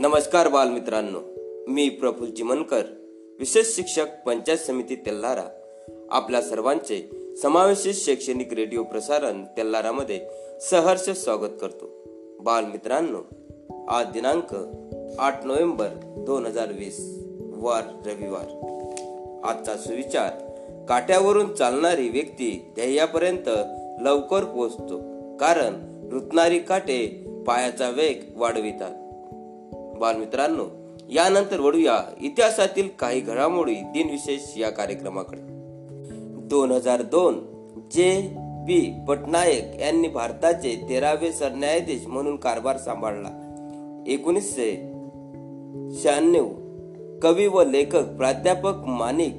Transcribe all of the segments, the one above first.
नमस्कार बालमित्रांनो मी प्रफुल चिमनकर विशेष शिक्षक पंचायत समिती तेल्लारा आपल्या सर्वांचे समावेशित शैक्षणिक रेडिओ प्रसारण तेल्लारामध्ये सहर्ष स्वागत करतो. बालमित्रांनो आज दिनांक आठ नोव्हेंबर दोन हजार वीस वार रविवार. आजचा सुविचार काट्यावरून चालणारी व्यक्ती ध्येयापर्यंत लवकर पोहोचतो कारण रुतणारी काटे पायाचा वेग वाढवितात. बालमित्रांनो यानंतर वळूया इतिहासातील काही घडामोडी दिनविशेष या कार्यक्रमाकडे. दोन हजार दोन जे पी पटनायक यांनी भारताचे तेरावे सरन्यायाधीश म्हणून कारभार सांभाळला. एकोणीसशे शहाण्णव कवी व लेखक प्राध्यापक माणिक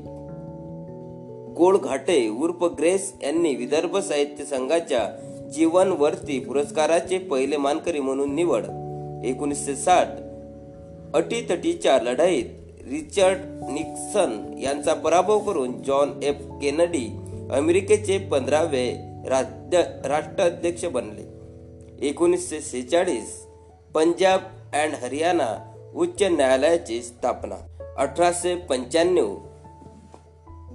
गोळघाटे उर्फ ग्रेस यांनी विदर्भ साहित्य संघाच्या जीवनवर्ती पुरस्काराचे पहिले मानकरी म्हणून निवड. एकोणीसशे साठ अटीतटीच्या लढाईत रिचर्ड निक्सन यांचा पराभव करून जॉन एफ केनडी अमेरिकेचे पंधरावे राज्य राष्ट्राध्यक्ष बनले. एकोणीसशे सेहेचाळीस पंजाब अँड हरियाणा उच्च न्यायालयाची स्थापना. अठराशे पंच्याण्णव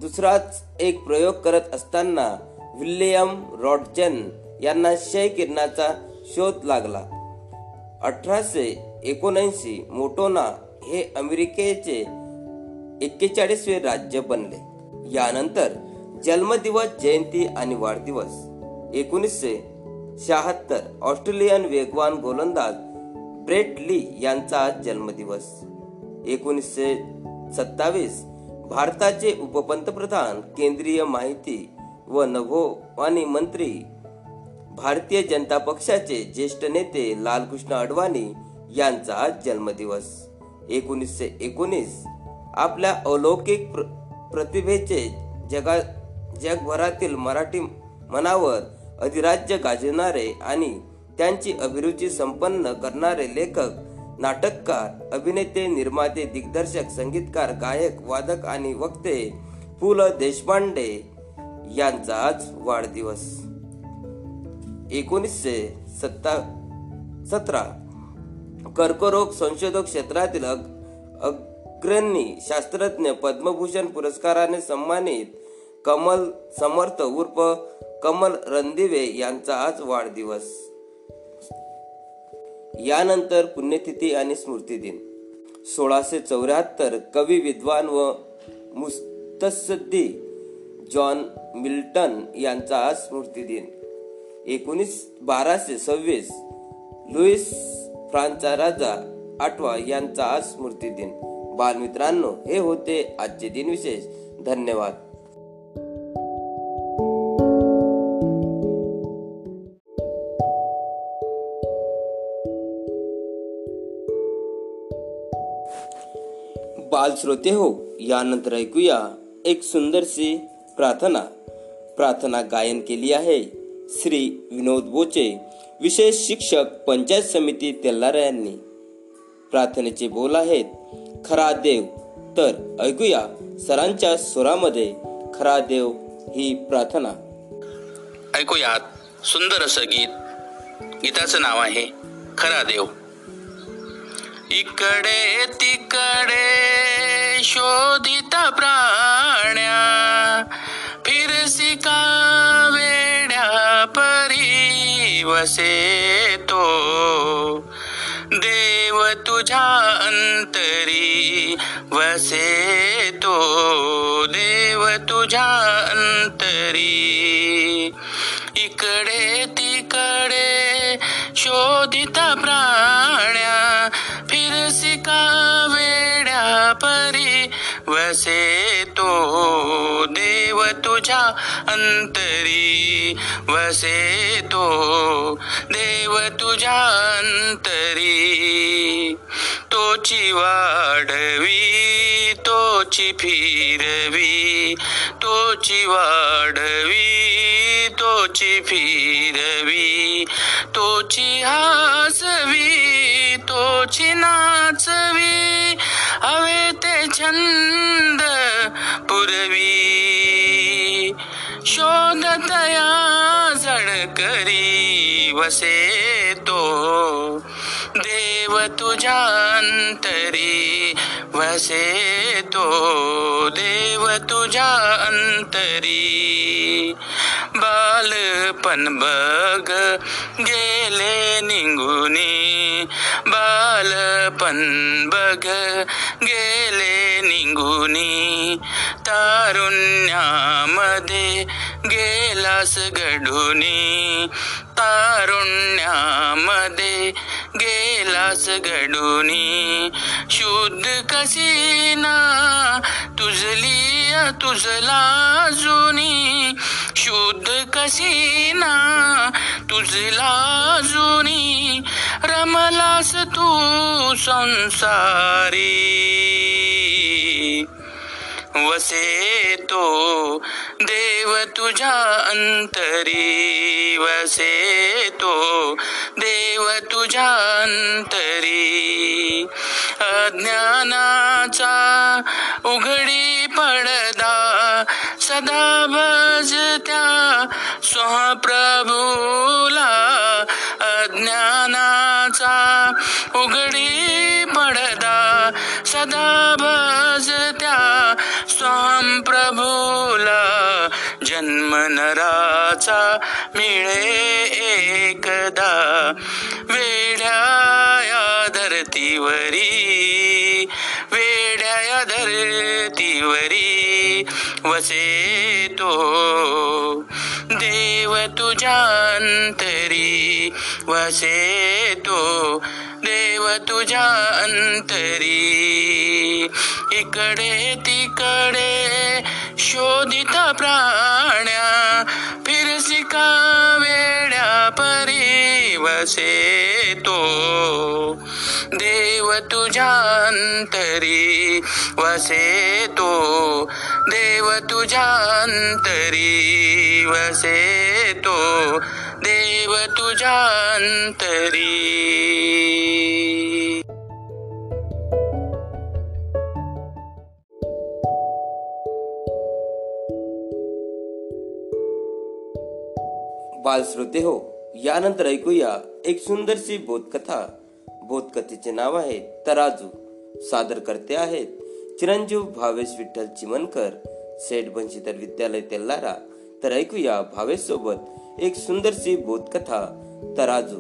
दुसराच एक प्रयोग करत असताना विल्यम रॉडजन यांना क्षय किरणाचा शोध लागला. अठराशे एकोणऐंशी मोटोना हे अमेरिकेचे एक्केचाळीसवे राज्य बनले. यानंतर जन्मदिवस जयंती आणि वाढदिवस. एकोणीसशे शहात्तर ऑस्ट्रेलियन वेगवान गोलंदाज ब्रेट ली यांचा जन्मदिवस. एकोणीसशे सत्तावीस भारताचे उपपंतप्रधान केंद्रीय माहिती व नभोवाणी मंत्री भारतीय जनता पक्षाचे ज्येष्ठ नेते लालकृष्ण अडवाणी यांचा जन्मदिवस. एकोणीसशे एकोणीस आपल्या अलौकिक प्र प्रतिभेचे जगा जगभरातील मराठी मनावर अधिराज्य गाजवणारे आणि त्यांची अभिरुची संपन्न करणारे लेखक नाटककार अभिनेते निर्माते दिग्दर्शक संगीतकार गायक वादक आणि वक्ते पु ल देशपांडे यांचाच वाढदिवस. एकोणीसशे सत्ता सतरा कर्करोग संशोधक क्षेत्रातील अग्रणी शास्त्रज्ञ पद्मभूषण पुरस्काराने सन्मानित कमल समर्थ उर्फ कमल रणदिवे यांचा आज वाढदिवस. यानंतर पुण्यतिथी आणि स्मृती दिन. सोळाशे चौऱ्याहत्तर कवी विद्वान व मुस्तसद्दी जॉन मिल्टन यांचा आज स्मृती दिन. एकोणीस बाराशे सव्वीस लुईस फ्रान्सचा राजा आठवा यांचा आज स्मृती दिन बालमित्रांनो हे होते आजचे दिन विशेष. धन्यवाद. बाल श्रोते हो यानंतर ऐकूया एक सुंदरशी प्रार्थना. प्रार्थना गायन केली आहे श्री विनोद बोचे. विशेष शिक्षक पंचायत समिती तेल्लारा यांनी प्रार्थनेचे बोल आहेत. खरा देव तर ऐकूया सरांच्या स्वरामध्ये खरा देव ही प्रार्थना. ऐकूयात सुंदर असं गीत. गीताचं नाव आहे खरा देव. इकडे तिकडे शोधिता प्राण्या वसे तो. देव तुझ्या अंतरी वसे तो. देव तुझ्या अंतरी. इकडे तिकडे शोधिता प्राण्या फिरसिका वेड्या परी वसे देव तुझ्या अंतरी वसे तो. देव तुझ्या अंतरी. तोची वाढवी तोची फिरवी तोची वाढवी तोची फिरवी. तोची हसवी तोची नाचवी. हवे ते छंद पुरवी. शोधतया जण करी वसे तो. देव तुझ्या अंतरी वसे तो. देव तुझ्या अंतरी बालपण बघ गेले निघुनी बालपण बघ गेले निघुनी तारुण्यामध्ये गेलास घडुनी तारुण्यामध्ये गेलास घडुनी शुद्ध कसीना तुझली तुझला जुनी. शुद्ध कशी ना? तुझला जुनी रमलास तू संसारी. वसे तो देव तुझ्या अंतरी. वसे तो देव तुझ्या अंतरी. अज्ञानाचा उघडी पडदा सदा भजत्या स्वप्रभूला अज्ञा वसे तो देव तुझ्या अंतरी वसे तो देव तुझ्या अंतरी इकडे तिकडे शोधित प्राण्या फिर वेड्या परी वसे तो देव तुझ्या अंतरी वसे तो. देव तुझ्या अंतरी वसे तो देव तुझ्या अंतरी बालश्रोते हो यानंतर ऐकूया एक सुंदरशी बोधकथा. बोधकथेचे नाव आहे तराजू. सादर करते आहेत चिरंजीव भावेश विठ्ठल चिमनकर सेठ बंशीधर विद्यालय तेल्लारा तर ऐकूया भावेश सोबत एक सुंदरशी बोधकथा तराजू.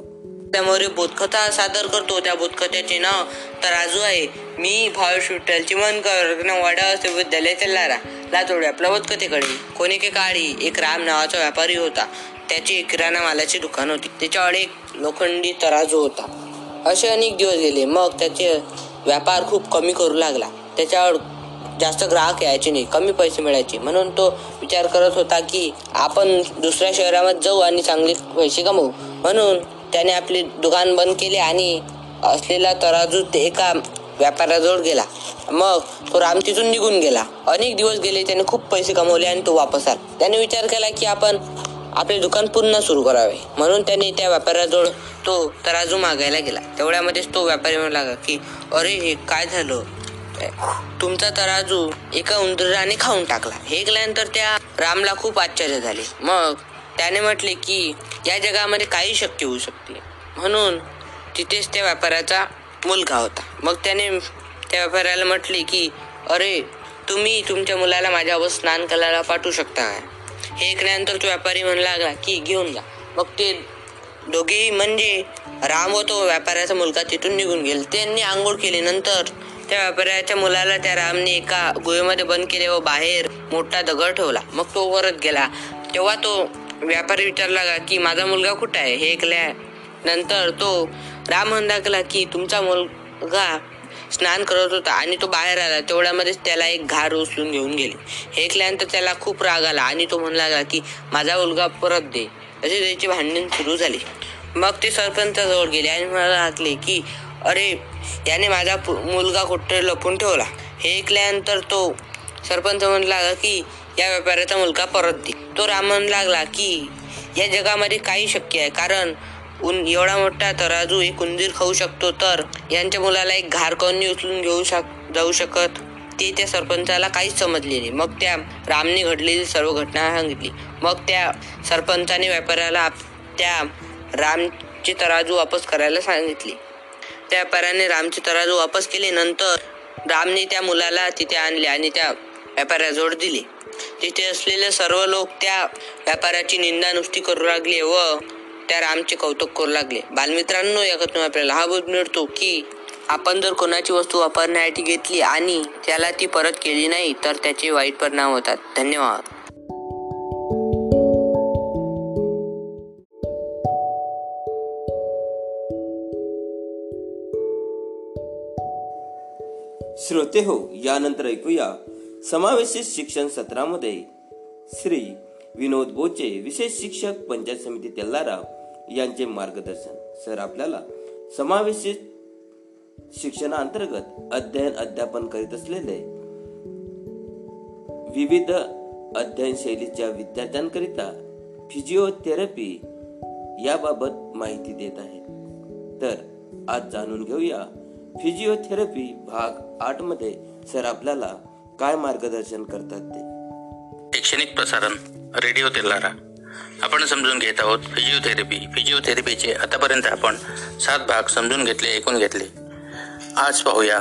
त्यामुळे बोधकथा सादर करतो त्या बोधकथेचे नाव तराजू आहे. मी भावेश विठ्ठल चिमनकर वाडा विद्यालय तेल्लारा लातोड आपल्या बोधकथेकडे. कोणी के काळी एक राम नावाचा व्यापारी होता. त्याची किराणा मालाची दुकान होती. त्याच्यावर एक लोखंडी तराजू होता. असे अनेक दिवस गेले. मग त्याचे व्यापार खूप कमी करू लागला. त्याच्यावर जास्त ग्राहक यायचे नाही कमी पैसे मिळायचे. म्हणून तो विचार करत होता की आपण दुसऱ्या शहरामध्ये जाऊ आणि चांगले पैसे कमवू. म्हणून त्याने आपले दुकान बंद केले आणि असलेला तराजू ते एका व्यापाऱ्याजवळ गेला. मग तो राम तिथून निघून गेला. अनेक दिवस गेले त्याने खूप पैसे कमवले आणि तो वापस आला. त्याने विचार केला की आपण आपले दुकान पुन्हा सुरू करावे. म्हणून त्याने त्या व्यापाऱ्याजवळ तो तराजू मागायला गेला. तेवढ्यामध्येच तो व्यापारी म्हणू की अरे हे काय झालं? तुमचा तराजू एका उंदराने खाऊन टाकला. हे ऐकल्यानंतर त्या रामला खूप आश्चर्य झाले. मग त्याने म्हटले की या जगामध्ये काही शक्य होऊ शकते. म्हणून तिथेच त्या व्यापाऱ्याचा मुलगा होता. मग त्याने त्या व्यापाऱ्याला म्हटले की अरे तुम्ही तुमच्या मुलाला माझ्यावर स्नान करायला पाठवू शकता काय? हे ऐकल्यानंतर तो व्यापारी म्हणू लागला की घेऊन जा. मग ते दोघेही म्हणजे राम व तो व्यापाऱ्याचा मुलगा तिथून निघून गेले. त्यांनी आंघोळ केली. नंतर त्या व्यापाऱ्याच्या मुलाला त्या रामने एका गुहेमध्ये बंद केले व बाहेर मोठा दगड ठेवला. मग तो परत गेला. तेव्हा तो व्यापारी विचारला की माझा मुलगा कुठं आहे? हे ऐकल्या नंतर तो राम म्हणला की तुमचा मुलगा स्नान करत होता आणि तो बाहेर आला. तेवढ्यामध्येच त्याला एक घार उचलून घेऊन गेले. हे ऐकल्यानंतर त्याला खूप राग आला आणि तो म्हणू लागला की माझा मुलगा परत दे. असे त्याची भांडण सुरू झाली. मग ते सरपंचाजवळ गेले आणि मला लागले की अरे याने माझा मुलगा कुठे लपून ठेवला? हे ऐकल्यानंतर तो सरपंच म्हणला की या व्यापाऱ्याचा मुलगा परत दे. तो राम म्हणू लागला की या जगामध्ये काही शक्य आहे. कारण उन एवढा मोठा तराजू एक उंदीर खाऊ शकतो तर यांच्या मुलाला एक घार उचलून घेऊ शक जाऊ शकत. ते त्या सरपंचाला काहीच समजले नाही. मग त्या रामने घडलेली सर्व घटना सांगितली. मग त्या सरपंचाने व्यापाऱ्याला त्या रामची तराजू वापस करायला सांगितली. त्या व्यापाऱ्याने रामचे तराजू वापस केले. नंतर रामने त्या मुलाला तिथे आणले आणि त्या व्यापाऱ्याजवळ दिले. तिथे असलेले सर्व लोक त्या व्यापाऱ्याची निंदा नुसती करू लागले व त्या रामचे कौतुक करू लागले. बालमित्रांनो यातून आपल्याला हा बोध मिळतो की आपण जर कोणाची वस्तू वापरण्यासाठी घेतली आणि त्याला ती परत केली नाही तर त्याचे वाईट परिणाम होतात. धन्यवाद. श्रोते हो यानंतर ऐकूया समावेशित शिक्षण सत्रामध्ये श्री विनोद बोचे विशेष शिक्षक पंचायत समिती तेल्लारा यांचे मार्गदर्शन. सर आपल्याला समावेशित शिक्षणाअंतर्गत अध्ययन अध्यापन करीत असलेले विविध अध्ययन शैलीच्या विद्यार्थ्यांकरिता फिजिओथेरपी याबाबत माहिती देत आहेत तर आज जाणून घेऊया फिजिओथेरपी भाग आठमध्ये सर आपल्याला काय मार्गदर्शन करतात ते? शैक्षणिक प्रसारण रेडिओ तेलारा. आपण समजून घेत आहोत फिजिओथेरपी फिजिओथेरपीचे आतापर्यंत आपण सात भाग समजून घेतले ऐकून घेतले. आज पाहूया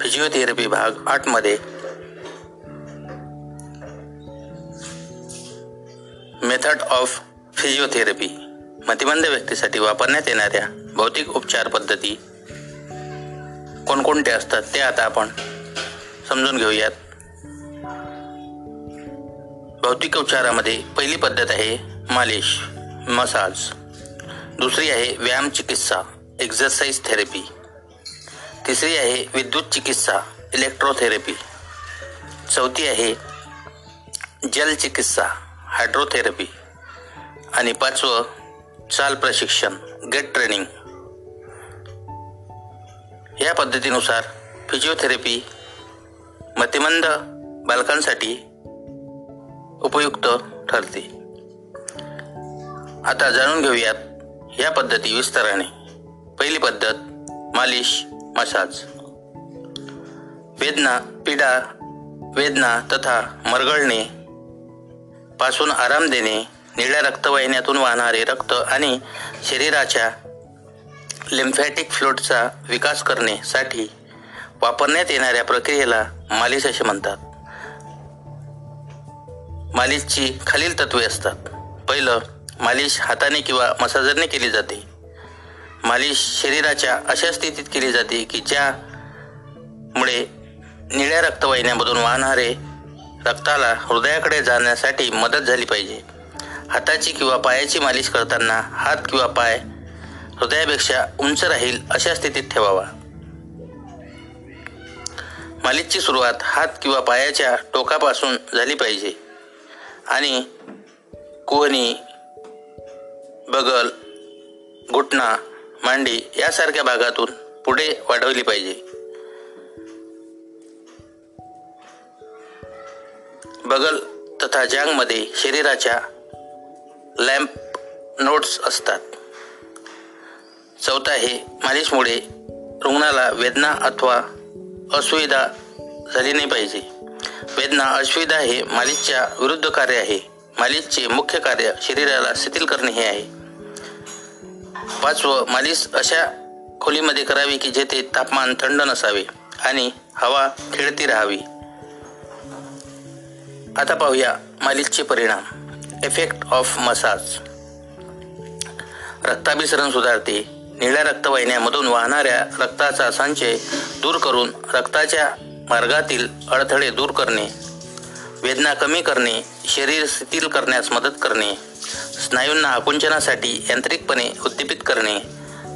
फिजिओथेरपी भाग आठमध्ये. मेथड ऑफ फिजिओथेरपी मतिमंद व्यक्तीसाठी वापरण्यात येणाऱ्या भौतिक उपचार पद्धती कोणकोणते असतात ते आता आपण समजून घेऊयात. भौतिक उपचारामध्ये पहिली पद्धत आहे मालिश मसाज. दुसरी आहे व्यायाम चिकित्सा एक्झरसाइज थेरपी तिसरी आहे विद्युत चिकित्सा इलेक्ट्रोथेरपी चौथी आहे जल चिकित्सा हायड्रोथेरपी आणि पाचवं चाल प्रशिक्षण गेट ट्रेनिंग. या पद्धतीनुसार फिजिओथेरपी मतिमंद बालकांसाठी उपयुक्त ठरते. आता जाणून घेऊयात या पद्धती विस्ताराने. पहिली पद्धत मालिश मसाज. वेदना पीडा वेदना तथा मरगळणे पासून आराम देणे निळ्या रक्तवाहिन्यातून वाहणारे रक्त आणि शरीराच्या लिम्फॅटिक फ्लोटचा विकास करण्यासाठी वापरण्यात येणाऱ्या प्रक्रियेला मालिश असे म्हणतात. मालिशची खालील तत्वे असतात. पहिलं मालिश हाताने किंवा मसाजरने केली जाते. मालिश शरीराच्या अशा स्थितीत केली जाते की ज्यामुळे निळ्या रक्तवाहिन्यामधून वाहणारे रक्ताला हृदयाकडे जाण्यासाठी मदत झाली पाहिजे. हाताची किंवा पायाची मालिश करताना हात किंवा पाय हृदयापेक्षा उंच राहील अशा स्थितीत ठेवावा. मालिशची सुरुवात हात किंवा पायाच्या टोकापासून झाली पाहिजे. आणि कोहनी बगल घुटणा मांडी यासारख्या भागातून पुढे वाढवली पाहिजे. बगल तथा जांगमध्ये शरीराच्या लॅम्प नोट्स असतात. चौथा आहे मालिशमुळे रुग्णाला वेदना अथवा असुविधा झाली नाही पाहिजे. वेदना असुविधा हे मालिशच्या विरुद्ध कार्य आहे. मालिशचे मुख्य कार्य शरीराला शिथिल करणे हे आहे. पाचवं मालिश अशा खोलीमध्ये करावी की जेथे तापमान थंड नसावे आणि हवा खेळती राहावी. आता पाहूया मालिशचे परिणाम. इफेक्ट ऑफ मसाज रक्ताभिसरण सुधारते. निळ्या रक्तवाहिन्यामधून वाहणाऱ्या रक्ताचा संचय दूर करून रक्ताच्या मार्गातील अडथळे दूर करणे वेदना कमी करणे शरीर शिथिल करण्यास मदत करणे स्नायूंना आकुंचनासाठी यांत्रिकपणे उद्दीपित करणे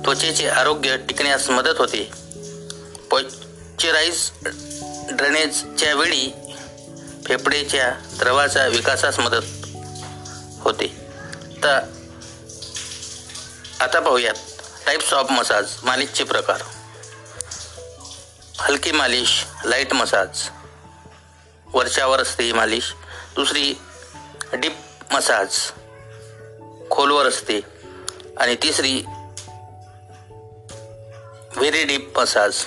त्वचेचे आरोग्य टिकण्यास मदत होते. पॉश्चराईज ड्रेनेजच्या वेळी फेफडेच्या द्रवाचा विकासास मदत होते. तर आता पाहूयात. टाईप्स ऑफ मसाज मालिशचे प्रकार. हलकी मालिश लाइट मसाज वरच्यावर असते ही मालिश. दुसरी डीप मसाज खोलवर असते आणि तिसरी very deep massage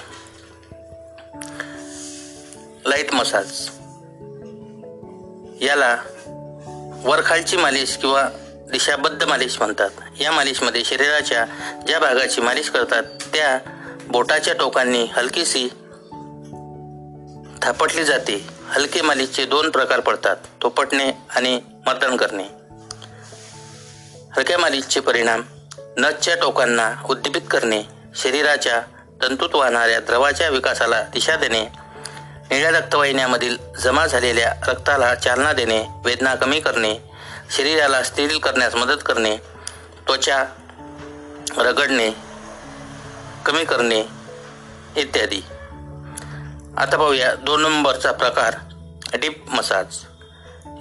light massage याला वरखालची मालिश किंवा दिशाबद्ध मालिश म्हणतात. या मालिशमध्ये शरीराच्या ज्या भागाची मालिश करतात त्या बोटाच्या टोकांनी हलकीशी थापटली जाते. हलके मालिशचे दोन प्रकार पडतात थोपटणे आणि मर्दन करणे. हलक्या मालिशचे परिणाम नसच्या टोकांना उद्दीपित करणे शरीराच्या तंतूत वाहणाऱ्या द्रवाच्या विकासाला दिशा देणे निळ्या रक्तवाहिन्यामधील जमा झालेल्या रक्ताला चालना देणे वेदना कमी करणे शरीराला स्थिर करण्यास मदत करणे त्वचा रगडणे कमी करणे इत्यादी. आता पाहूया दोन नंबरचा प्रकार डीप मसाज.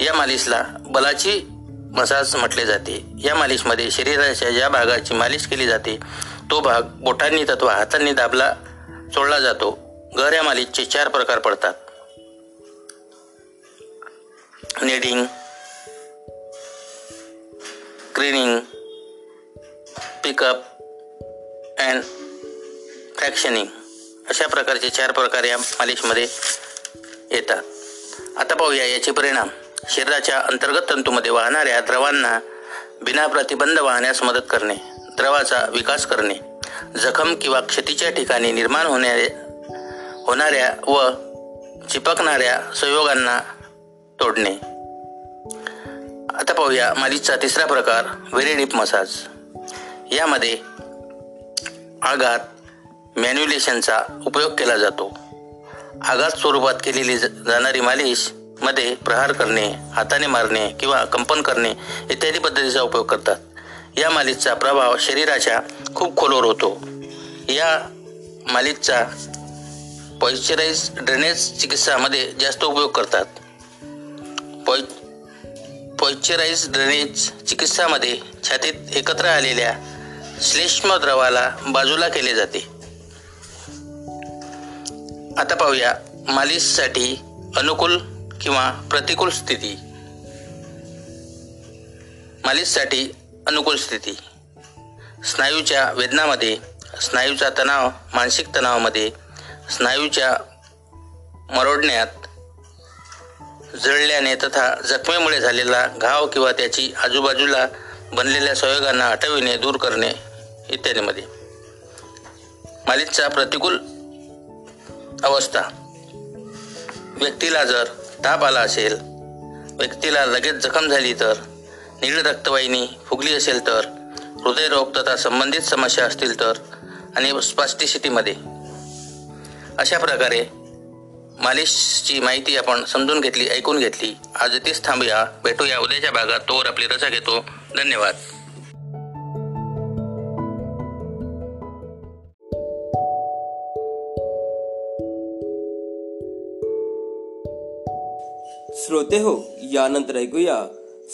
या मालिशला बलाची मसाज म्हटले जाते. या मालिशमध्ये शरीराच्या ज्या भागाची मालिश केली जाते तो भाग बोटांनी तत्वा हातांनी दाबला सोडला जातो. घर या मालिशचे चार प्रकार पडतात. नेडिंग क्रिनिंग पिकअप अँड फ्रॅक्शनिंग अशा प्रकारचे चार प्रकार या मालिशमध्ये येतात. आता पाहूया याचे परिणाम. शरीराच्या अंतर्गत तंतूमध्ये वाहणाऱ्या द्रवांना बिना प्रतिबंध वाहण्यास मदत करणे द्रवाचा विकास करणे जखम किंवा क्षतीच्या ठिकाणी निर्माण होणारे होणाऱ्या व चिपकणाऱ्या संयोगांना तोडणे. आता पाहूया मालिशचा तिसरा प्रकार व्हेरी डीप मसाज यामध्ये आघात मॅन्युलेशनचा उपयोग केला जातो. आघात स्वरूपात केलेली जाणारी मालिशमध्ये प्रहार करणे हाताने मारणे किंवा कंपन करणे इत्यादी पद्धतीचा उपयोग करतात. या मालिशचा प्रभाव शरीराच्या खूप खोलवर होतो. या मालिशचा पॉइश्चराइज ड्रेनेज चिकित्सामध्ये जास्त उपयोग करतात. पॉइ पॉइश्चराइज ड्रेनेज चिकित्सामध्ये छातीत एकत्र आलेल्या श्लेष्म द्रवाला बाजूला केले जाते. आता पाहूया मालिशसाठी अनुकूल किंवा प्रतिकूल स्थिती. मालिशसाठी अनुकूल स्थिती. स्नायूच्या वेदनामध्ये स्नायूचा तणाव मानसिक तणावामध्ये स्नायूच्या मरोडण्यात जळल्याने तथा जखमेमुळे झालेला घाव किंवा त्याची आजूबाजूला बनलेल्या संयोगांना हटविणे दूर करणे इत्यादीमध्ये. मालिशचा प्रतिकूल अवस्था. व्यक्तीला जर ताप आला असेल व्यक्तीला लगेच जखम झाली तर नीळ रक्तवाहिनी फुगली असेल तर हृदयरोग तथा संबंधित समस्या असतील तर आणि स्पास्टिसिटीमध्ये अशा प्रकारे मालिशची माहिती आपण समजून घेतली ऐकून घेतली. आज तीच थांबूया. भेटूया उद्याच्या भागात. तोवर आपली रजा घेतो. धन्यवाद. श्रोते हो यानंतर ऐकूया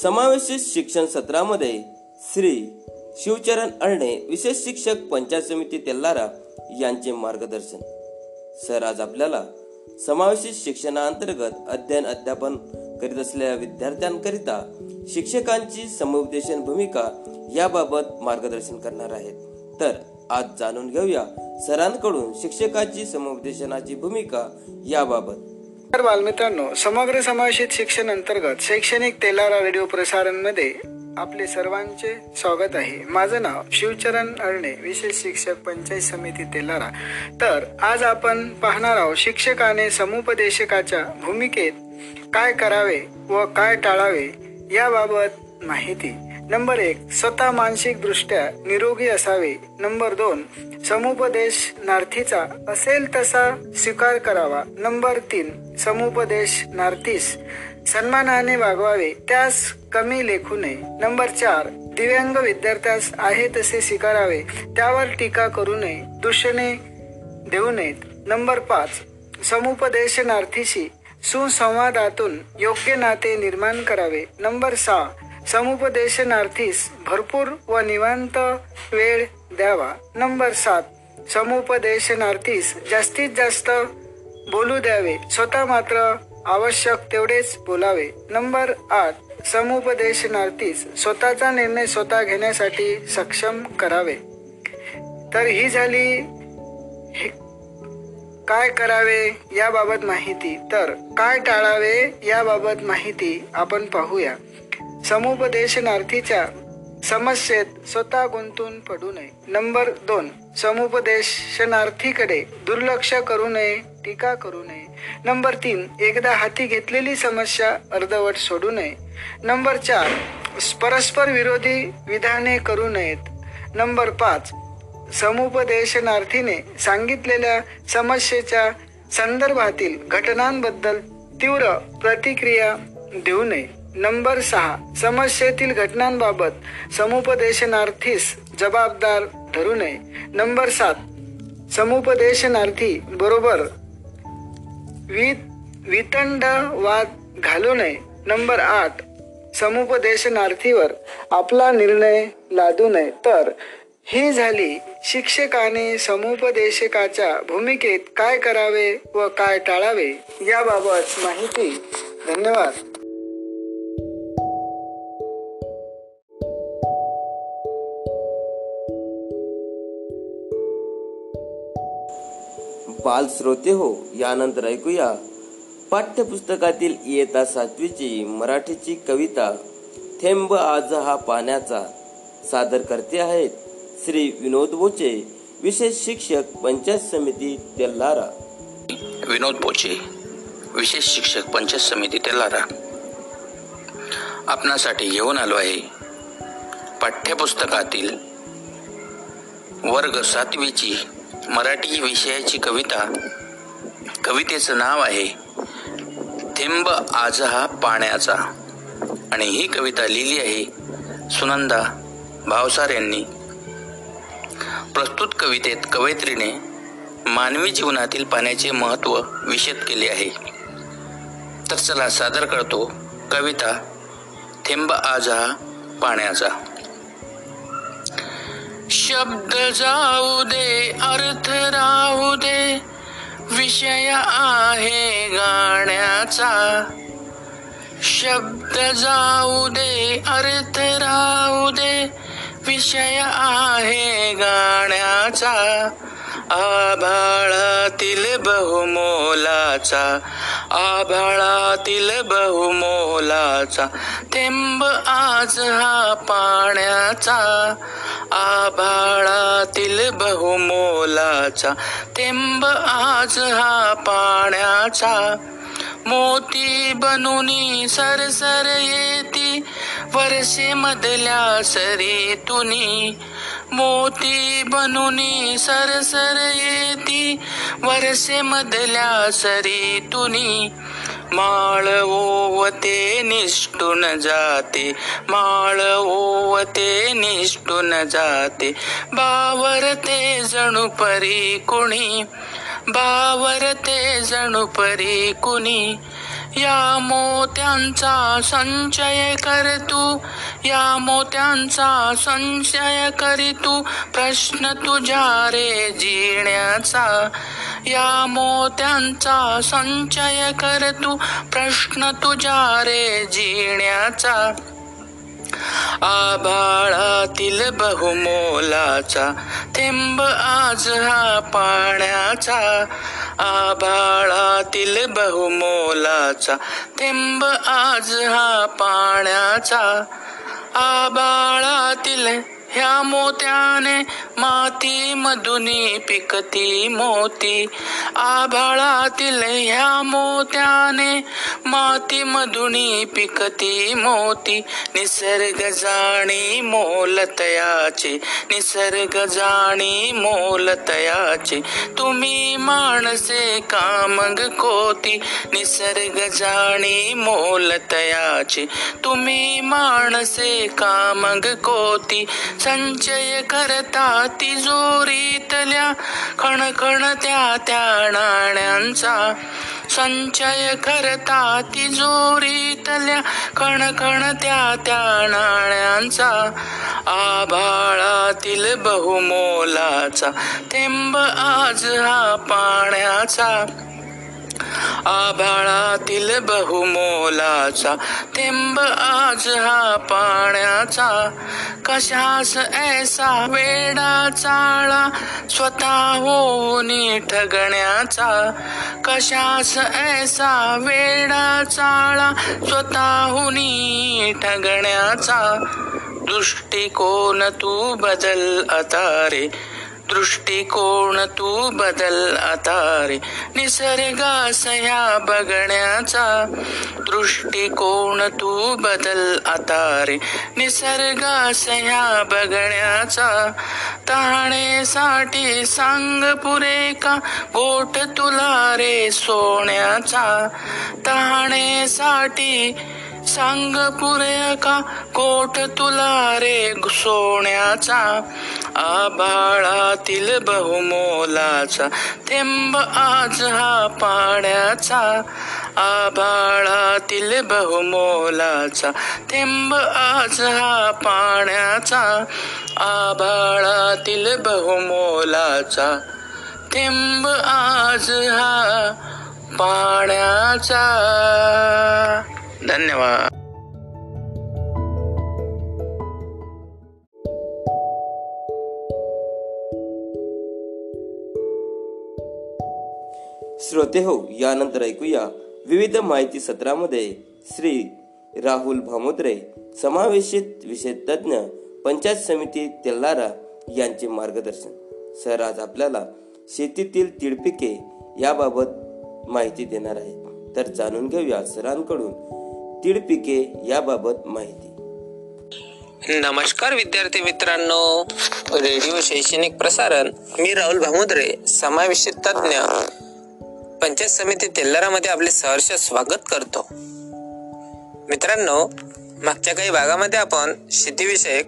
समावेशित शिक्षण सत्रामध्ये श्री शिवचरण अळणे विशेष शिक्षक पंचायत समिती तेल्लारा यांचे मार्गदर्शन. सर आज आपल्याला समावेशित शिक्षणाअंतर्गत अध्ययन अध्यापन करीत असलेल्या विद्यार्थ्यांकरिता शिक्षकांची समुपदेशन भूमिका याबाबत मार्गदर्शन करणार आहेत. तर आज जाणून घेऊया सरांकडून शिक्षकाची समुपदेशनाची भूमिका याबाबत. तर बालमित्रांनो समग्र समावेशित शिक्षण अंतर्गत शैक्षणिक तेलारा रेडिओ प्रसारणमध्ये आपले सर्वांचे स्वागत आहे. माझं नाव शिवचरण अळणे विशेष शिक्षक पंचायत समिती तेलारा. तर आज आपण पाहणार आहोत शिक्षकाने समुपदेशकाच्या भूमिकेत काय करावे व काय टाळावे याबाबत माहिती. नंबर एक स्वतः मानसिकदृष्ट्या निरोगी असावे. नंबर दोन समुपदेश नार्थीचा असेल तसा स्वीकार करावा. नंबर तीन समुपदेश नार्थीस सन्मानाने वागवावे त्यास कमी लेखू नये. नंबर चार दिव्यांग विद्यार्थ्यास आहे तसे स्वीकारावे त्यावर टीका करू नये दूषणे देऊ नयेत. नंबर पाच समुपदेशनार्थीशी सुसंवादातून योग्य नाते निर्माण करावे. नंबर सहा समुपदेशनार्थीस भरपूर व निवांत वेळ द्यावा. नंबर सात समुपदेशनार्थीस जास्तीत जास्त बोलू द्यावे. स्वतः मात्र आवश्यक तेवढेच बोलावे. नंबर आठ समुपदेशनार्थीस स्वतःचा निर्णय स्वतः घेण्यासाठी सक्षम करावे. तर ही झाली काय करावे याबाबत माहिती. तर काय टाळावे याबाबत माहिती आपण पाहूया. समुपदेशनार्थीच्या समस्येत स्वतः गुंतून पडू नये. नंबर दोन समुपदेशनार्थीकडे दुर्लक्ष करू नये टीका करू नये. नंबर तीन एकदा हाती घेतलेली समस्या अर्धवट सोडू नये. नंबर चार परस्पर विरोधी विधाने करू नयेत. नंबर पाच समुपदेशनार्थीने सांगितलेल्या समस्येच्या संदर्भातील घटनांबद्दल तीव्र प्रतिक्रिया देऊ नये. नंबर सहा समस्येतील घटनांबाबत समुपदेशनार्थीस जबाबदार धरू नये. नंबर सात समुपदेशनार्थी बरोबर वितंड वाद घालू नये. नंबर आठ. समुपदेशनार्थीवर आपला निर्णय लादू नये. तर ही झाली शिक्षकाने समुपदेशकाच्या भूमिकेत काय करावे व काय टाळावे याबाबत माहिती. धन्यवाद. बाल श्रोते हो यानंतर ऐकूया. पाठ्यपुस्तकातील इयता सातवीची मराठीची कविता थेंब आज हा पाण्याचा. सादर करते आहेत श्री विनोद बोचे विशेष शिक्षक पंचायत समिती तेल्लारा विनोद बोचे विशेष शिक्षक पंचायत समिती तेलारा आपणासाठी घेऊन आलो आहे पाठ्यपुस्तकातील वर्ग सातवीची मराठी विषयाची कविता कवितेचं नाव आहे थेंब आज हा पाण्याचा. आणि ही कविता लिहिली आहे सुनंदा भावसार यांनी. प्रस्तुत कवितेत कवयित्रीने मानवी जीवनातील पाण्याचे महत्त्व विशद केले आहे. तर चला सादर करतो कविता थेंब आज हा पाण्याचा. शब्द जाऊ दे अर्थ राहू दे. विषय आहे गाण्याचा. शब्द जाऊ दे अर्थ राहू दे. विषय आहे गाण्याचा. आभाळातील बहुमोलाचा आभाळातील बहुमोलाचा थेंब आज हा पाण्याचा. आभाळातील बहुमोलाचा थेंब आज हा पाण्याचा. मोती बनूनी सरसर येती वर्षे मधल्या सरी तुनी मोती बनूनी सरसर येती. वरसे मधल्या सरी तुनी माळ ओवते निष्ठून जाते. माळ ओवते निष्ठून जाते. बावरते जणू परी कुणी. बावरते जणू परी कुणी. या मोत्यांचा संचय कर तू या मोत्यांचा संशय करी तू. प्रश्न तुझ्या रे जिण्याचा या मोत्यांचा संचय कर तू. प्रश्न तुझ्या रे जिण्याचा. आभाळातील बहुमोलाचा थेंब आज हा पाण्याचा. आभाळातील बहुमोलाचा थेंब आज हा पाण्याचा. आभाळातील ह्या मोत्याने माती मधुनी पिकती मोती. आभाळातील ह्या मोत्याने माती मधुनी पिकती मोती. निसर्ग जाणी मोलतयाचे निसर्ग जाणी मोलतयाचे तुम्ही माणसे कामग कोती? निसर्ग जाणी मोलतयाचे तुम्ही माणसे कामग कोती? संचय करता तिजोरीतल्या खणखण त्या त्या नाण्यांचा. संचय करता तिजोरीतल्या खणखण त्या त्या नाण्यांचा. आभाळातील बहुमोलाचा. थेंब आज हा पाण्याचा. आभाळातील बहुमोलाचा थेंब आज हा पाण्याचा. कशास ऐसा वेडा चाळा स्वतः होऊन ठगण्याचा कशास ऐसा वेडा चाळा स्वतःहून ठगण्याचा दृष्टिकोन तू बदल अतारे. रे दृष्टिकोन तू बदल आता रे. निसर्गास ह्या बघण्याचा दृष्टिकोन तू बदल आता रे. निसर्गास ह्या बघण्याचा तहाणेसाठी सांग पुरे का गोठ तुला रे सोन्याचा. तहाणेसाठी सांग पुरे का कोट तुला रे सोन्याचा. आभाळातील बहुमोलाचा थेंब आज हा पाण्याचा. आभाळातील बहुमोलाचा थेंब आज हा पाण्याचा. आभाळातील बहुमोलाचा थेंब आज हा पाण्याचा. धन्यवाद. श्रोते हो. यानंतर ऐकूया विविध माहिती सत्रामध्ये श्री राहुल भामोद्रे समावेशित विषय तज्ज्ञ पंचायत समिती तेल्लारा यांचे मार्गदर्शन. सर आज आपल्याला शेतीतील तीळ पिके याबाबत माहिती देणार आहे तर जाणून घेऊया सरांकडून तीळ पिके याबाबत माहिती. नमस्कार विद्यार्थी मित्रांनो. रेडिओ शैक्षणिक प्रसारण. मी राहुल भामुद्रे समावेशित तज्ज्ञ पंचायत समिती तेल्लारामध्ये आपले सहर्ष स्वागत करतो. मित्रांनो मागच्या काही भागामध्ये आपण शेतीविषयक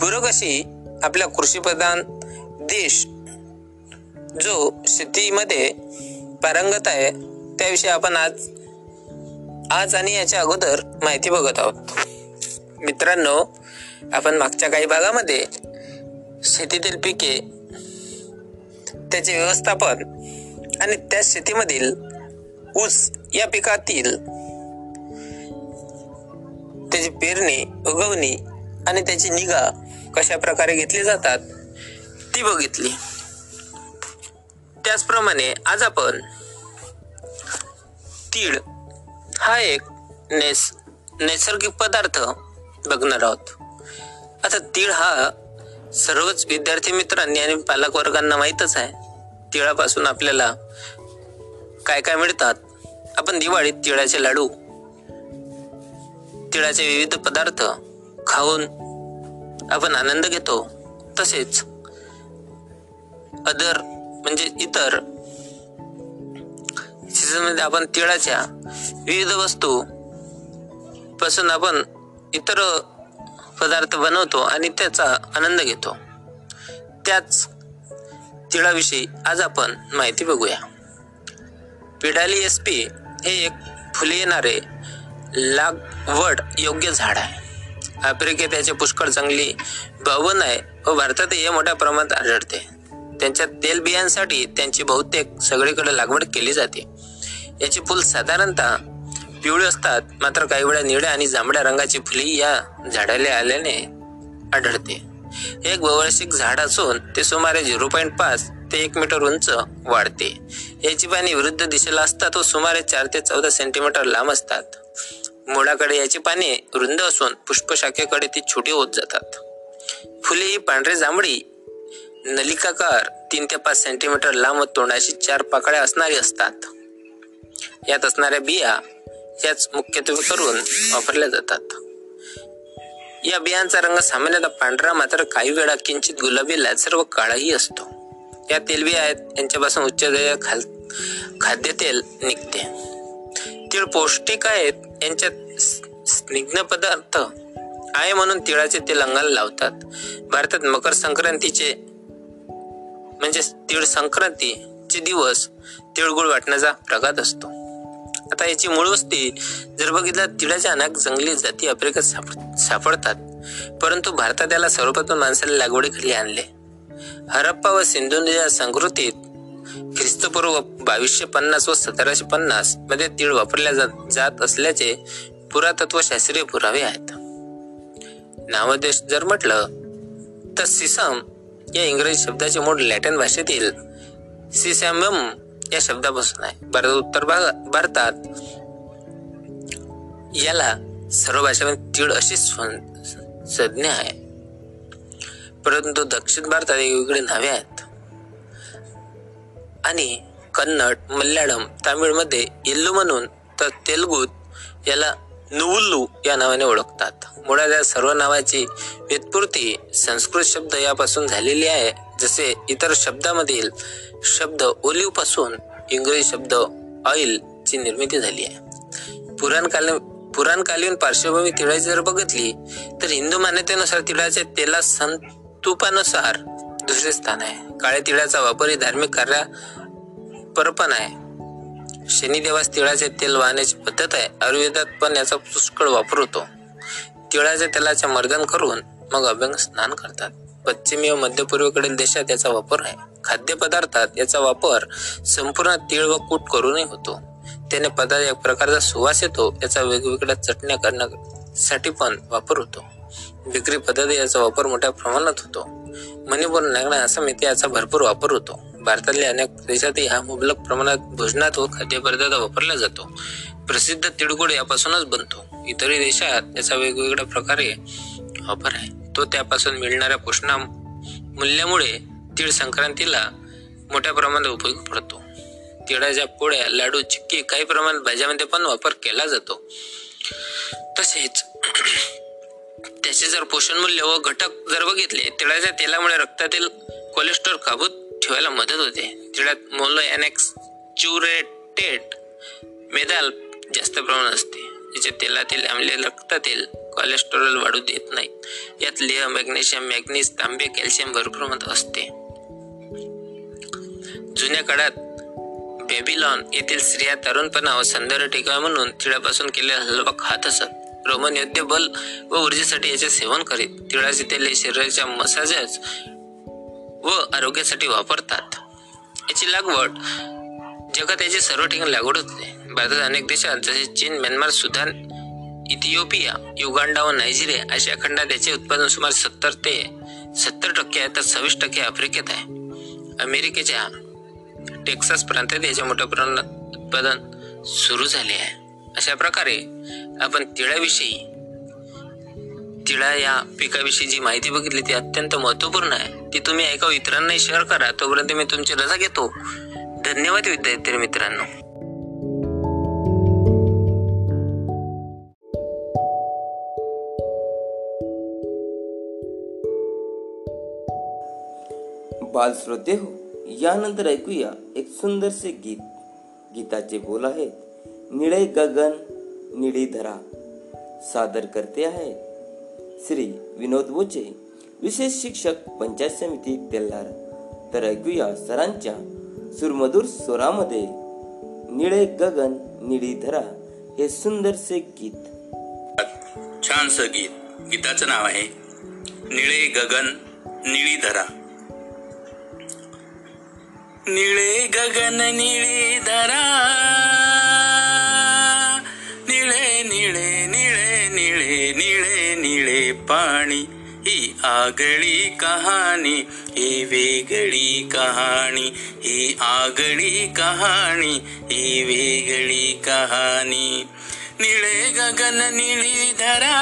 पूरक अशी आपल्या कृषीप्रधान देश जो शेतीमध्ये पारंगत आहे त्याविषयी आपण आज आज आणि याच्या अगोदर माहिती बघत आहोत. मित्रांनो आपण मागच्या काही भागामध्ये शेतीतील पिके त्याचे व्यवस्थापन आणि त्या शेतीमधील ऊस या पिकातील त्याची पेरणी उगवणी आणि त्याची निगा कशा प्रकारे घेतली जातात ती बघितली. त्याचप्रमाणे आज आपण तीळ हा एक नैस नैसर्गिक पदार्थ बघणार आहोत. आता तीळ हा सर्वच विद्यार्थी मित्रांनी आणि पालक वर्गांना माहीतच आहे. तिळापासून आपल्याला काय काय मिळतात? आपण दिवाळीत तिळाचे लाडू तिळाचे विविध पदार्थ खाऊन आपण आनंद घेतो. तसेच अदर म्हणजे इतर सीझनमध्ये आपण तिळाच्या विविध वस्तू पासून आपण इतर पदार्थ बनवतो आणि त्याचा आनंद घेतो. त्याच तिळाविषयी आज आपण माहिती बघूया. पिडाली एस पी हे एक फुले येणारे लागवड योग्य झाड आहे. आफ्रिकेत याचे पुष्कळ चांगली बावन आहे व भारतात हे मोठ्या प्रमाणात आढळते. त्यांच्या तेलबियांसाठी त्यांची बहुतेक सगळीकडे लागवड केली जाते. याची फुल साधारणतः पिवळी असतात मात्र काही वेळा निळ्या आणि जांभळ्या रंगाची फुली या झाडाला आल्याने आढळते. हे एक बहुवार्षिक झाड असून ते सुमारे झिरो पॉईंट पाच ते एक मीटर उंच वाढते. याची पाने विरुद्ध दिशेला असतात व सुमारे चार ते चौदा सेंटीमीटर लांब असतात. मुळाकडे याची पाने रुंद असून पुष्पशाखेकडे ती छोटी होत जातात. फुले ही पांढरे जांभळी नलिकाकार तीन ते पाच सेंटीमीटर लांब व तोंडाशी चार पाकळ्या असणारी असतात. यात असणाऱ्या बिया याच मुख्यत्वे करून वापरल्या जातात. या बियांचा रंग सामान्यतः पांढरा मात्र काही वेळा किंचित गुलाबी लालसर व काळाही असतो. या तेलबिया आहेत यांच्यापासून उच्च खाल खाद्यतेल निघते. तीळ पौष्टिक आहेत यांच्यात स्निग्ध पदार्थ आहे म्हणून तिळाचे तेल अंगाला लावतात. भारतात मकर संक्रांतीचे म्हणजे तीळ संक्रांतीचे दिवस तिळगुळ वाटण्याचा प्रघात असतो. आता याची मूळ वस्ती जर बघितलं तिळाच्या अनेक जंगली जाती आफ्रिकेत साप- सापडतात. परंतु भारतात याला सर्वप्रथम माणसाला लागवडीखाली आणले? हरप्पा व सिंधूच्या संस्कृतीत ख्रिस्तपूर्व बावीसशे पन्नास व सतराशे पन्नासमध्ये तीळ वापरल्या जात असल्याचे पुरातत्वशास्त्रीय पुरावे आहेत. नामदेश जर म्हटलं तर सिसम या इंग्रजी शब्दाचे मूळ लॅटिन भाषेतील सिसॅमम या शब्दापासून आहे. भारत उत्तर भाग भारतात याला सर्व भाषेमध्ये तीळ अशी संज्ञा आहे. परंतु दक्षिण भारतात वेगवेगळी नावे आहेत. आणि कन्नड मल्याळम तामिळमध्ये इल्लू म्हणून तर तेलुगूत याला नुवुल्लू या नावाने ओळखतात. मुळात या सर्व नावाची व्युत्पूर्ती संस्कृत शब्द यापासून झालेली आहे जसे इतर शब्दामधील शब्द ओलिवपासून इंग्रजी शब्द ऑइल ची निर्मिती झाली आहे. पुराणकालीन पुराणकालीन पार्श्वभूमी तिळाची जर बघितली तर हिंदू मान्यतेनुसार तिळाच्या तेला संतुपानुसार दुसरे स्थान आहे. काळ्या तिळाचा वापर ही धार्मिक कार्या परपण आहे. शनिदेवास तिळाचे तेल वाहण्याची पद्धत आहे. आयुर्वेदात पण याचा पुष्कळ वापर होतो. तिळाच्या तेलाचे मर्दन करून मग अभ्यंग स्नान करतात. पश्चिमी व मध्य पूर्वेकडील देशात याचा वापर आहे. खाद्यपदार्थात याचा वापर संपूर्ण तीळ व कूट करूनही होतो. त्याने पदार्थ एक प्रकारचा सुवास येतो. याचा वेगवेगळ्या चटण्या करण्यासाठी पण वापर होतो. विक्री पद्धती याचा वापर मोठ्या प्रमाणात होतो. मणिपूर नागडा आसाम येथे याचा भरपूर वापर होतो. भारतातल्या अनेक देशातही हा मुबलक प्रमाणात भोजनात व खाद्यपदार्थ वापरला जातो. प्रसिद्ध तिळगुळ यापासूनच बनतो. इतरही देशात त्याचा वेगवेगळ्या प्रकारे वापर आहे. तो त्यापासून मिळणाऱ्या पोषणा मूल्यामुळे तीळ संक्रांतीला मोठ्या प्रमाणात उपयोग पडतो. तिळाच्या पोळ्या लाडू चिक्की काही प्रमाणात भाज्यामध्ये पण वापर केला जातो. तसेच त्याचे जर पोषण मूल्य व घटक जर बघितले तिळाच्या तेलामुळे रक्तातील कोलेस्ट्रॉल काबूत ठेवायला मदत होते. तिळात मोलोएनेक्स च्युरेटेड मेदाल जास्त प्रमाणात असते. याच्या तेलातील आमले रक्तातील कोलेस्टेरॉल वाढू देत नाही. यात लेह मॅग्नेशियम मॅग्नीज तांबे कॅल्शियम भरपूर प्रमाणात असते. जुन्या काळात बेबीलॉन येथील स्त्रिया तरुणपणा व सौंदर्य टिकावे म्हणून तिळापासून केलेला हलवा खात असत. रोमन योद्ध बल व ऊर्जेसाठी याचे सेवन करीत. तिळाचे तेल हे शरीराच्या मसाजच व आरोग्यासाठी वापरतात. याची लागवड जगात याची सर्व ठिकाणी लागवड होते. भारतात अनेक देशात जसे चीन म्यानमार सुदान इथिओपिया युगांडा व नायजेरिया अशा खंडात याचे उत्पादन सुमारे सत्तर ते सत्तर टक्के आहे तर सव्वीस टक्के आफ्रिकेत आहे. अमेरिकेच्या टेक्सास प्रांतात याचे मोठ्या प्रमाणात उत्पादन सुरू झाले आहे. अशा प्रकारे आपण तिळाविषयी तिळा या पिकाविषयी जी माहिती बघितली ती अत्यंत महत्त्वपूर्ण आहे. ती तुम्ही ऐका इतरांनाही शेअर करा तोपर्यंत मी तुमची रजा घेतो. धन्यवाद विद्यार्थी मित्रांनो. बाल श्रोते हो यानंतर ऐकूया एक सुंदरसे गीत. गीताचे बोल आहेत निळे गगन निळी धरा. सादर करते आहेत श्री विनोद बोचे विशेष शिक्षक पंचायत समिती तेल्हार. तर ऐकूया सरांच्या सुरमधुर स्वरामध्ये. निळे गगन निळी धरा हे सुंदरसे गीत. छानसं गीत. गीताचं नाव आहे निळे गगन निळी धरा. निळे गगन निळी धरा. पाणी ही आगळी कहाणी ही वेगळी कहाणी ही आगळी कहाणी ही वेगळी कहाणी. निळे गगन निळी धरा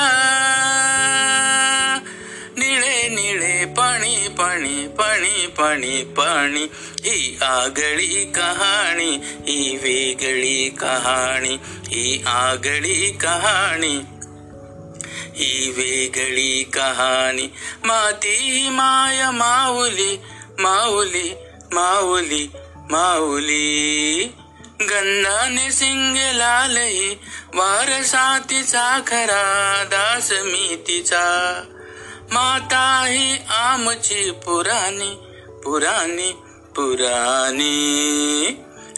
निळे निळे पाणी पाणी पाणी पाणी पाणी ही आगळी कहाणी ही वेगळी कहाणी ही आगळी कहाणी. ही वेगळी कहाणी माती माय माऊली माऊली माऊली माऊली गंधाने सिंग लालही वारसातीचा खरा दास मी तिचा माता ही आमची पुराणी पुराणी पुराणी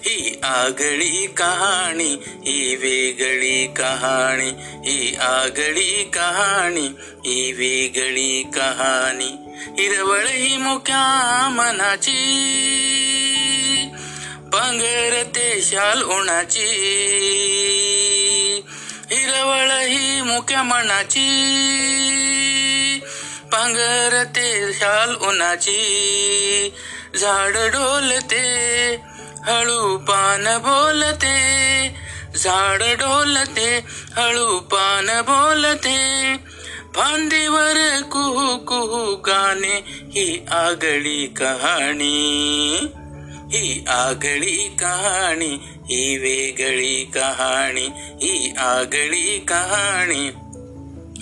ही आगळी कहाणी ही वेगळी कहाणी ही आगळी कहाणी ही वेगळी कहाणी हिरवळ ही मुक्या मनाची पंगरते शाल उन्हाची हिरवळ ही मुक्या मनाची पांघरते शाल उन्हाची झाड डोलते हळू पान बोलते झाड डोलते हळू पान बोलते. फांदीवर कुहू कुहू गाणे ही आगळी कहाणी. ही आगळी कहाणी ही वेगळी कहाणी ही आगळी कहाणी.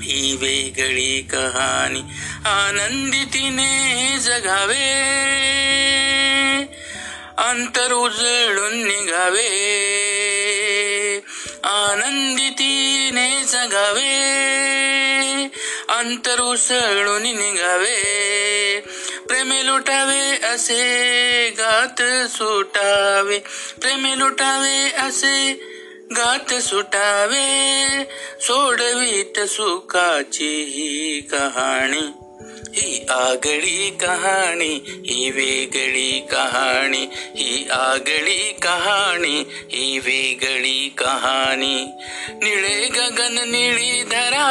ही वेगळी कहाणी आनंदी तिने जगावे. अंतर उजळून निघावे. आनंदितीने जगावे. अंतर उसळून निघावे. प्रेमे लुटावे असे गात सुटावे. प्रेमे लुटावे असे गात सुटावे. सोडवीत सुखाची ही कहाणी. ही आगळी कहाणी ही वेगळी कहाणी ही आगळी कहाणी ही वेगळी कहाणी निळे गगन निळी धरा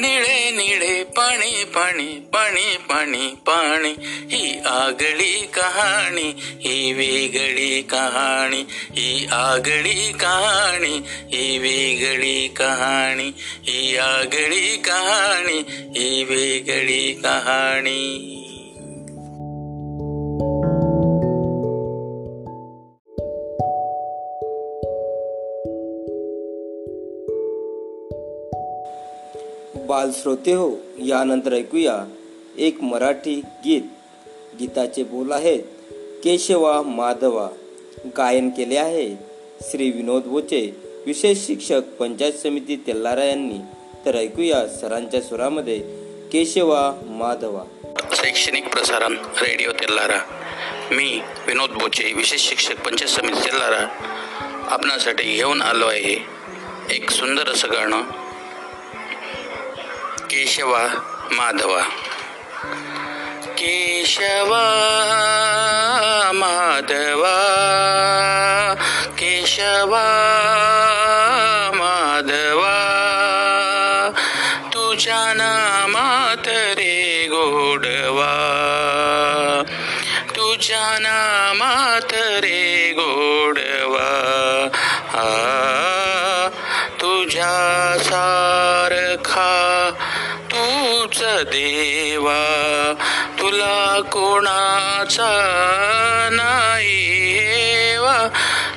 निळे निळे पाणी पाणी पाणी पाणी पाणी ही आगळी कहाणी ही वेगळी कहाणी ही आगळी कहाणी ही वेगळी कहाणी ही आगळी कहाणी ही वेगळी कहाणी बाल श्रोते हो यानंतर ऐकूया एक मराठी गीत. गीताचे बोल आहेत केशवा माधवा. गायन केले आहे श्री विनोद बोचे विशेष शिक्षक पंचायत समिती तेल्लारा यांनी. तर ऐकूया सरांच्या सुरामध्ये केशवा माधवा. शैक्षणिक प्रसारण रेडिओ तेल्लारा मी विनोद बोचे विशेष शिक्षक पंचायत समिती तेल्लारा आपणासाठी घेऊन आलो आहे एक सुंदर असं गाणं. केशवा माधवा। केशवा माधवा। केशवा तुझा कोणाचा नाही हेवा.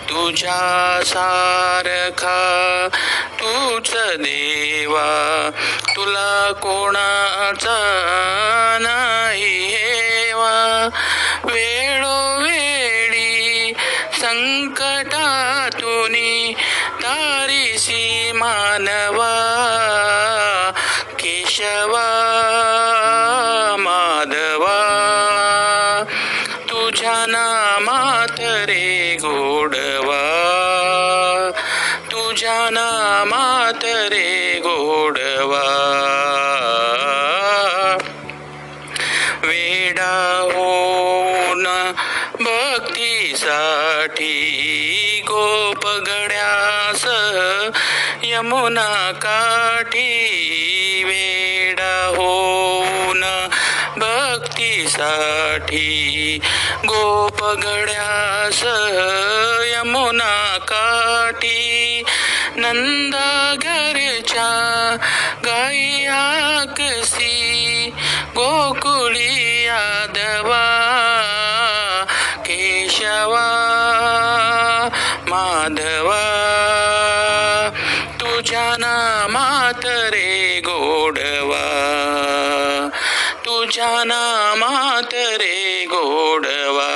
तुझ्या सारखा तूच देवा. तुला कोणाचा नाही हेवा. वेळोवेळी संकटातून तारीसी मानवा. ध्याना मातरे रे गोडवा. तुझ्या नामात रे गोडवा. वेडा होऊन भक्तीसाठी गोपगड्यास यमुना काठी. वेडा होऊन भक्तीसाठी गोपगड्यास यमुना काठी नंदा घरच्या गाई आकसी गोकुळी यादवा केशवा माधवा. तुझ्या नामात रे गोडवा. तुझ्या नामात ओढवा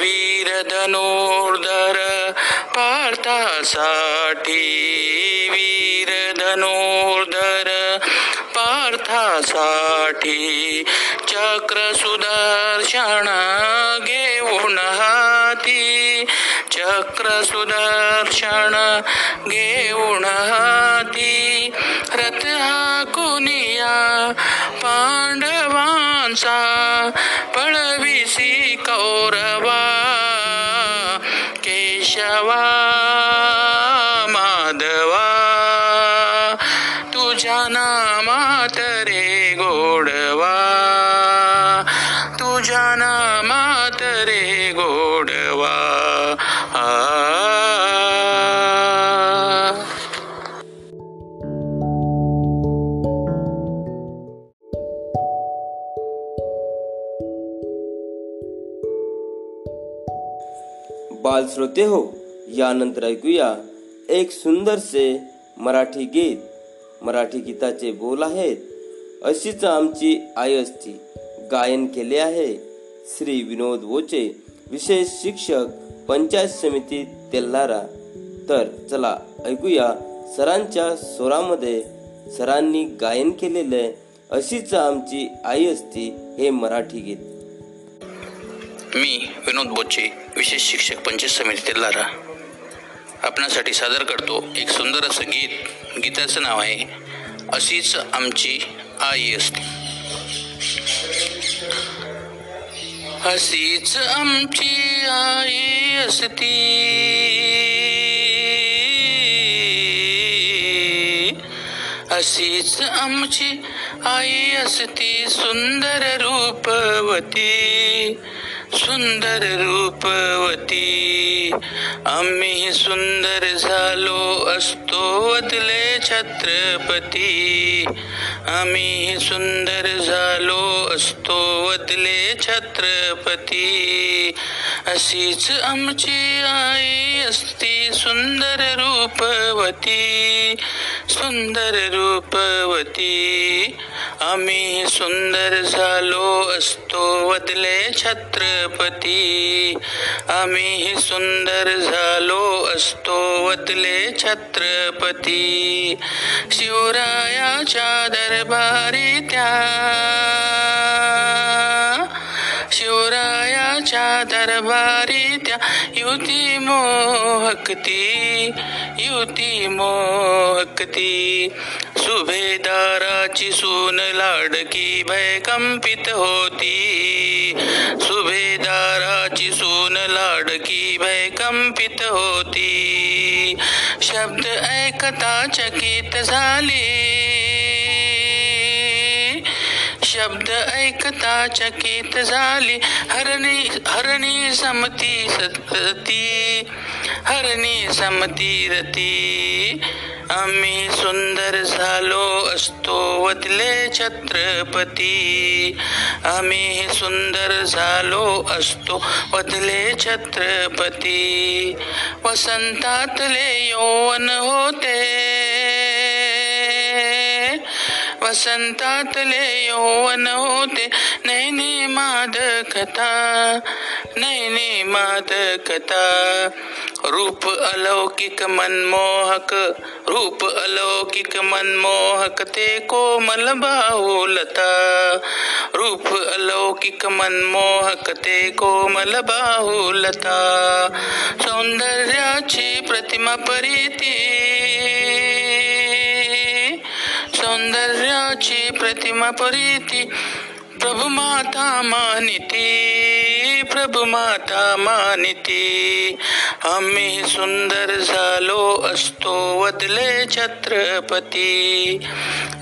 वीर धनुर्धर पार्थासाठी वीर धनुर्धर पार्थासाठी चक्र सुदर्शन घेऊन हाती चक्र सुदर्शन घेऊन हाती पांडवांचा पळविसी कौरवा केशवा. श्रोते हो यानंतर ऐकूया एक सुंदरसे मराठी गीत. मराठी गीताचे बोल आहेत. अशीच आमची आई असती. गायन केले आहे. श्री विनोद वोचे विशेष शिक्षक पंचायत समिती तेल्हारा. तर चला ऐकूया सरांच्या स्वरामध्ये सरांनी गायन केलेले अशीच आमची आई असती हे मराठी गीत. मी विनोद बोचे विशेष शिक्षक पंचायत समिती तेलारा आपणासाठी सादर करतो एक सुंदर असं गीत. गीताचं नाव आहे अशीच आमची आई असते. अशीच आमची आई असती. अशीच आमची आई असती सुंदर रूपवती. सुंदर रूपवती. आम्ही सुंदर झालो असतो वदले छत्रपती. आम्ही सुंदर झालो असतो वदले छत्रपती. अशीच आमची आई असती सुंदर रूपवती. सुंदर रूपवती. आम्ही सुंदर झालो असतो वदले छत्रपती. आम्ही सुंदर झालो असतो वदले छत्रपती. शिवरायाच्या दरबारी त्या. शिवरायाच्या दरबारी त्या. युती मोहकती युती मोहकती सुभेदाराची सून लाडकी भयकंपित होती. सुभेदाराची सून लाडकी भयकंपित होती. शब्द ऐकता चकित झाली. शब्द ऐकता चकित झाली. हरणी हरणी समती सतती हरणी समती रती. आम्ही सुंदर झालो असतो वदले छत्रपती. आम्ही सुंदर झालो असतो वदले छत्रपती. वसंतातले यौवन होते. वसंतातले यौवन होते. नैनी मादकता नैनी मादकता. रूप अलौकिक मनमोहक रूप अलौकिक मनमोहक ते कोमल बाहुलता। रूप अलौकिक मनमोहक ते कोमल बाहुलता। सौंदर्याची प्रतिमा परिती। सौंदर्याची प्रतिमा परिती। प्रभु माता मानिती प्रभु माता मानिती। आम्ही सुंदर झालो असतो वदले छत्रपती।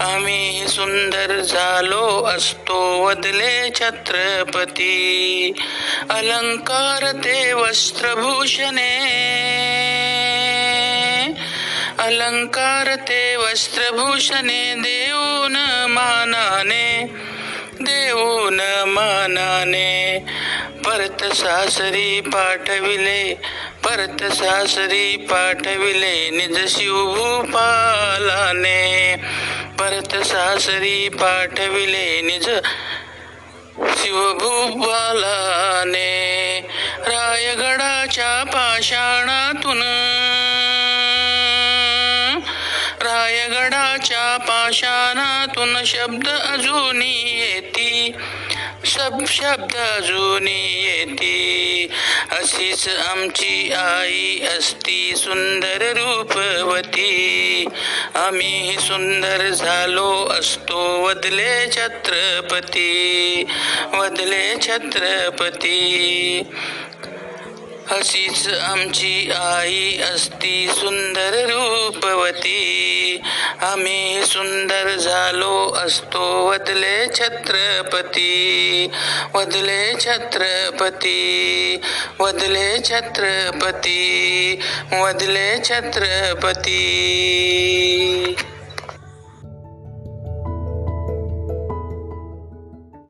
आम्ही सुंदर झालो असतो वदले छत्रपती। अलंकार ते वस्त्रभूषणे। अलंकार ते वस्त्रभूषणे देऊन मानाने। देऊन मानाने. परत सासरी पाठविले परत सासरी पाठविले निज शिवभूपालाने. परत सासरी पाठविले निज शिवभूपालाने. रायगडाच्या पाषाणातून रायगडाच्या पाषाणातून शब्द अजूनी येती. सब शब्द अजूनी येती. अशीच आमची आई असती सुंदर रूपवती. आम्ही सुंदर झालो असतो वदले छत्रपती. वदले छत्रपती. अशीच आमची आई असती सुंदर रूपवती. आम्ही सुंदर झालो असतो वदले छत्रपती. वदले छत्रपती. वदले छत्रपती. वदले छत्रपती.